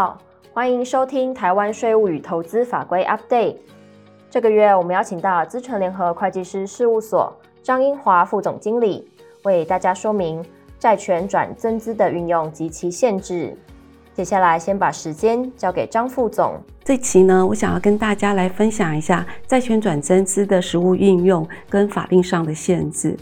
好，欢迎收听台湾税务与投资法规 Update。这个月我们邀请到资诚联合会计师事务所张英华副总经理，为大家说明债权转增资的运用及其限制。接下来先把时间交给张副总。这期呢，我想要跟大家来分享一下债权转增资的实务运用跟法令上的限制。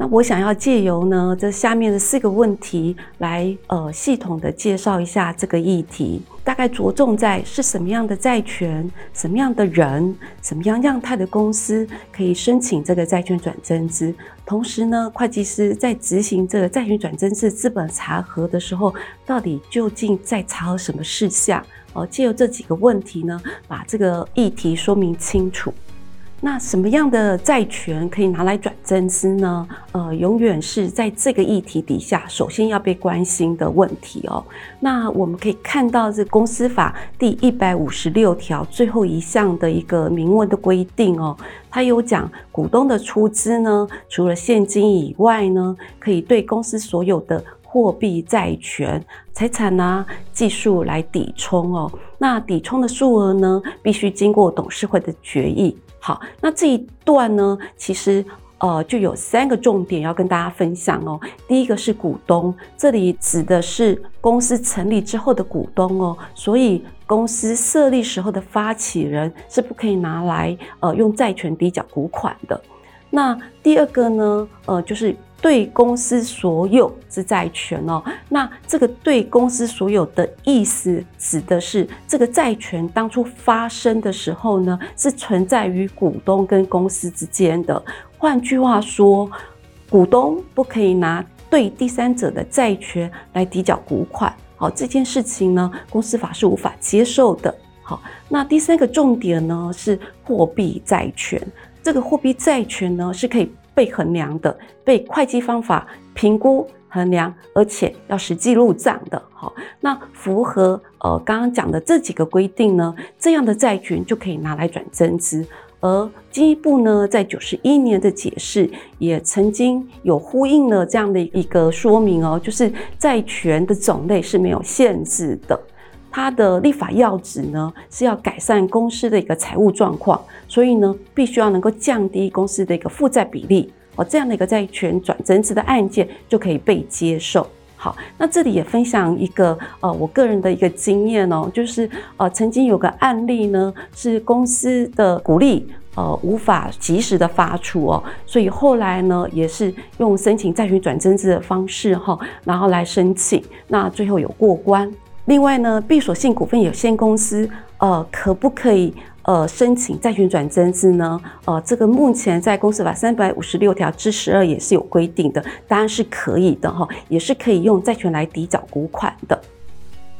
那我想要借由呢这下面的四个问题来呃系统的介绍一下这个议题，大概着重在是什么样的债权、什么样的人、什么样样态的公司可以申请这个债权转增资。同时呢，会计师在执行这个债权转增资资本查核的时候，到底究竟在查核什么事项？哦，借由这几个问题呢，把这个议题说明清楚。那什么样的债权可以拿来转增资呢？呃，永远是在这个议题底下，首先要被关心的问题哦。那我们可以看到，这公司法第一百五十六条最后一项的一个明文的规定哦，它有讲股东的出资呢，除了现金以外呢，可以对公司所有的货币债权、财产啊、技术来抵充哦。那抵充的数额呢，必须经过董事会的决议。好，那这一段呢，其实呃就有三个重点要跟大家分享哦。第一个是股东，这里指的是公司成立之后的股东哦，所以公司设立时候的发起人是不可以拿来呃用债权抵缴股款的。那第二个呢，呃就是。对公司所有之债权哦，那这个对公司所有的意思，指的是这个债权当初发生的时候呢，是存在于股东跟公司之间的。换句话说，股东不可以拿对第三者的债权来抵缴股款。好，这件事情呢，公司法是无法接受的。好，那第三个重点呢，是货币债权。这个货币债权呢，是可以。被衡量的，被会计方法评估衡量，而且要实际入账的。好，那符合呃刚刚讲的这几个规定呢，这样的债权就可以拿来转增资。而进一步呢，在九十一年的解释也曾经有呼应了这样的一个说明哦，就是债权的种类是没有限制的。它的立法要旨呢，是要改善公司的一个财务状况，所以呢，必须要能够降低公司的一个负债比例哦，这样的一个债权转增资的案件就可以被接受。好，那这里也分享一个呃，我个人的一个经验哦，就是呃，曾经有个案例呢，是公司的股利呃无法及时的发出哦，所以后来呢，也是用申请债权转增资的方式哈，然后来申请，那最后有过关。另外呢，闭锁性股份有限公司，呃，可不可以呃申请债权转增资呢？呃，这个目前在公司法三百五十六条之十二也是有规定的，当然是可以的哈，也是可以用债权来抵缴股款的。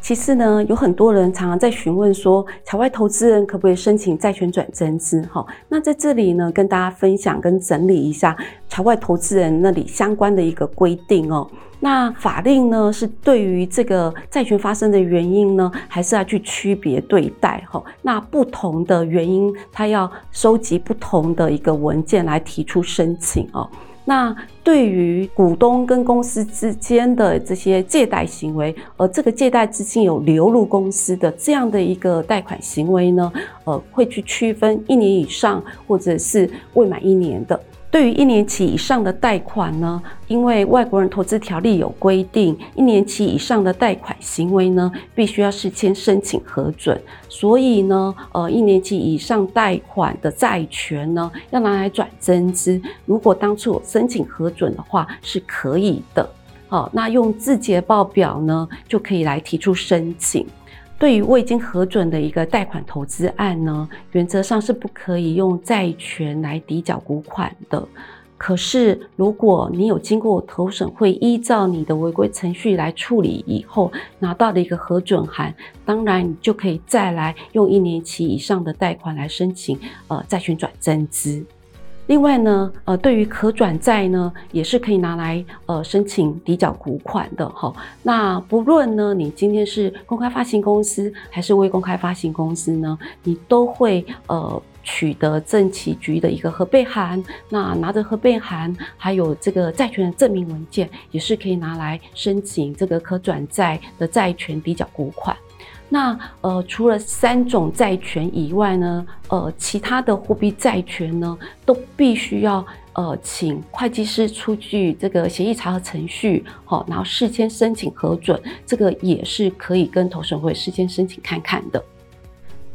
其次呢，有很多人常常在询问说，场外投资人可不可以申请债权转增资？哈，那在这里呢，跟大家分享跟整理一下场外投资人那里相关的一个规定哦。那法令呢，是对于这个债权发生的原因呢，还是要去区别对待？哈，那不同的原因，它要收集不同的一个文件来提出申请哦。那对于股东跟公司之间的这些借贷行为，而这个借贷资金有流入公司的这样的一个贷款行为呢，呃，会去区分一年以上或者是未满一年的。对于一年期以上的贷款呢，因为外国人投资条例有规定，一年期以上的贷款行为呢，必须要事先申请核准，所以呢，呃，一年期以上贷款的债权呢，要拿来转增资，如果当初有申请核准的话，是可以的。好，那用自结报表呢，就可以来提出申请。对于未经核准的一个贷款投资案呢，原则上是不可以用债权来抵缴股款的。可是，如果你有经过投审会依照你的违规程序来处理以后，拿到了一个核准函，当然你就可以再来用一年期以上的贷款来申请呃债权转增资。另外呢，呃，对于可转债呢，也是可以拿来呃申请抵缴股款的哈。那不论呢，你今天是公开发行公司还是未公开发行公司呢，你都会呃取得政企局的一个核备函。那拿着核备函，还有这个债权的证明文件，也是可以拿来申请这个可转债的债权抵缴股款。那呃，除了三种债权以外呢，呃，其他的货币债权呢，都必须要呃，请会计师出具这个协议查核程序，好，然后事先申请核准，这个也是可以跟投审会事先申请看看的。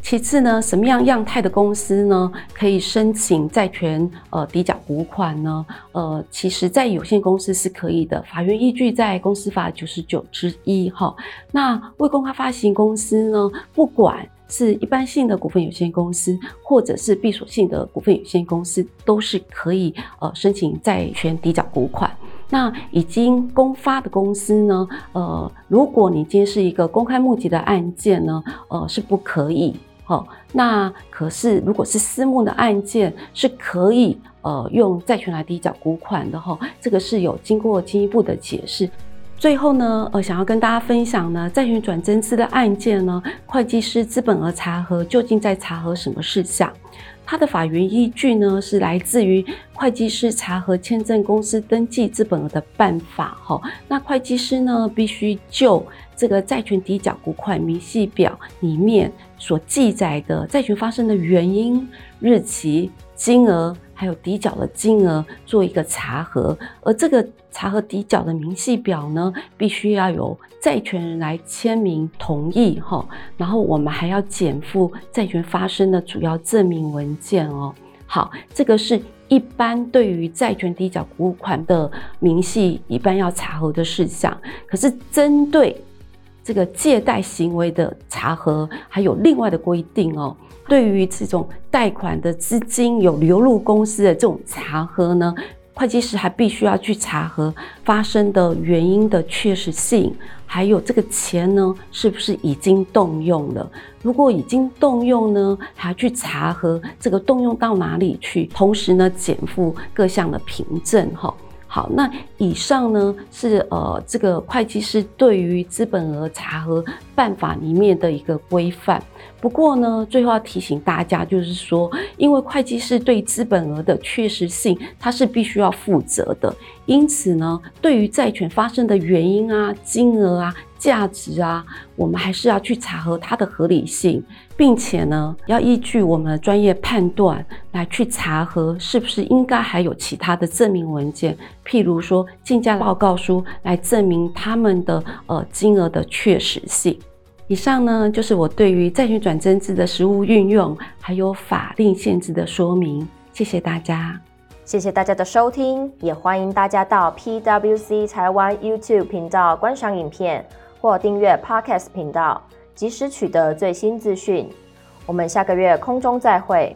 其次呢，什么样样态的公司呢，可以申请债权呃抵缴股款呢？呃，其实，在有限公司是可以的，法院依据在公司法九十九之一哈。那未公开发行公司呢，不管是一般性的股份有限公司，或者是闭锁性的股份有限公司，都是可以呃申请债权抵缴股款。那已经公发的公司呢，呃，如果你今天是一个公开募集的案件呢，呃，是不可以。好，那可是如果是私募的案件，是可以呃用债权来抵缴股款的哈，这个是有经过进一步的解释。最后呢，呃，想要跟大家分享呢，债权转增资的案件呢，会计师资本额查核究竟在查核什么事项？它的法源依据呢，是来自于会计师查核签证公司登记资本额的办法哈。那会计师呢，必须就这个债权抵缴股款明细表里面所记载的债权发生的原因、日期、金额，还有抵缴的金额做一个查核，而这个查核抵缴的明细表呢，必须要有债权人来签名同意哈，然后我们还要减负债权发生的主要证明文件哦。好，这个是一般对于债权抵缴股款的明细一般要查核的事项，可是针对这个借贷行为的查核，还有另外的规定哦。对于这种贷款的资金有流入公司的这种查核呢，会计师还必须要去查核发生的原因的确实性，还有这个钱呢是不是已经动用了？如果已经动用呢，还要去查核这个动用到哪里去，同时呢减负各项的凭证哈。好，那以上呢是呃这个会计师对于资本额查核办法里面的一个规范。不过呢，最后要提醒大家，就是说，因为会计师对资本额的确实性，它是必须要负责的。因此呢，对于债权发生的原因啊、金额啊、价值啊，我们还是要去查核它的合理性，并且呢，要依据我们的专业判断来去查核是不是应该还有其他的证明文件，譬如说竞价报告书来证明他们的呃金额的确实性。以上呢，就是我对于债权转增资的实务运用还有法令限制的说明。谢谢大家。谢谢大家的收听，也欢迎大家到 PWC 台湾 YouTube 频道观赏影片或订阅 Podcast 频道，及时取得最新资讯。我们下个月空中再会。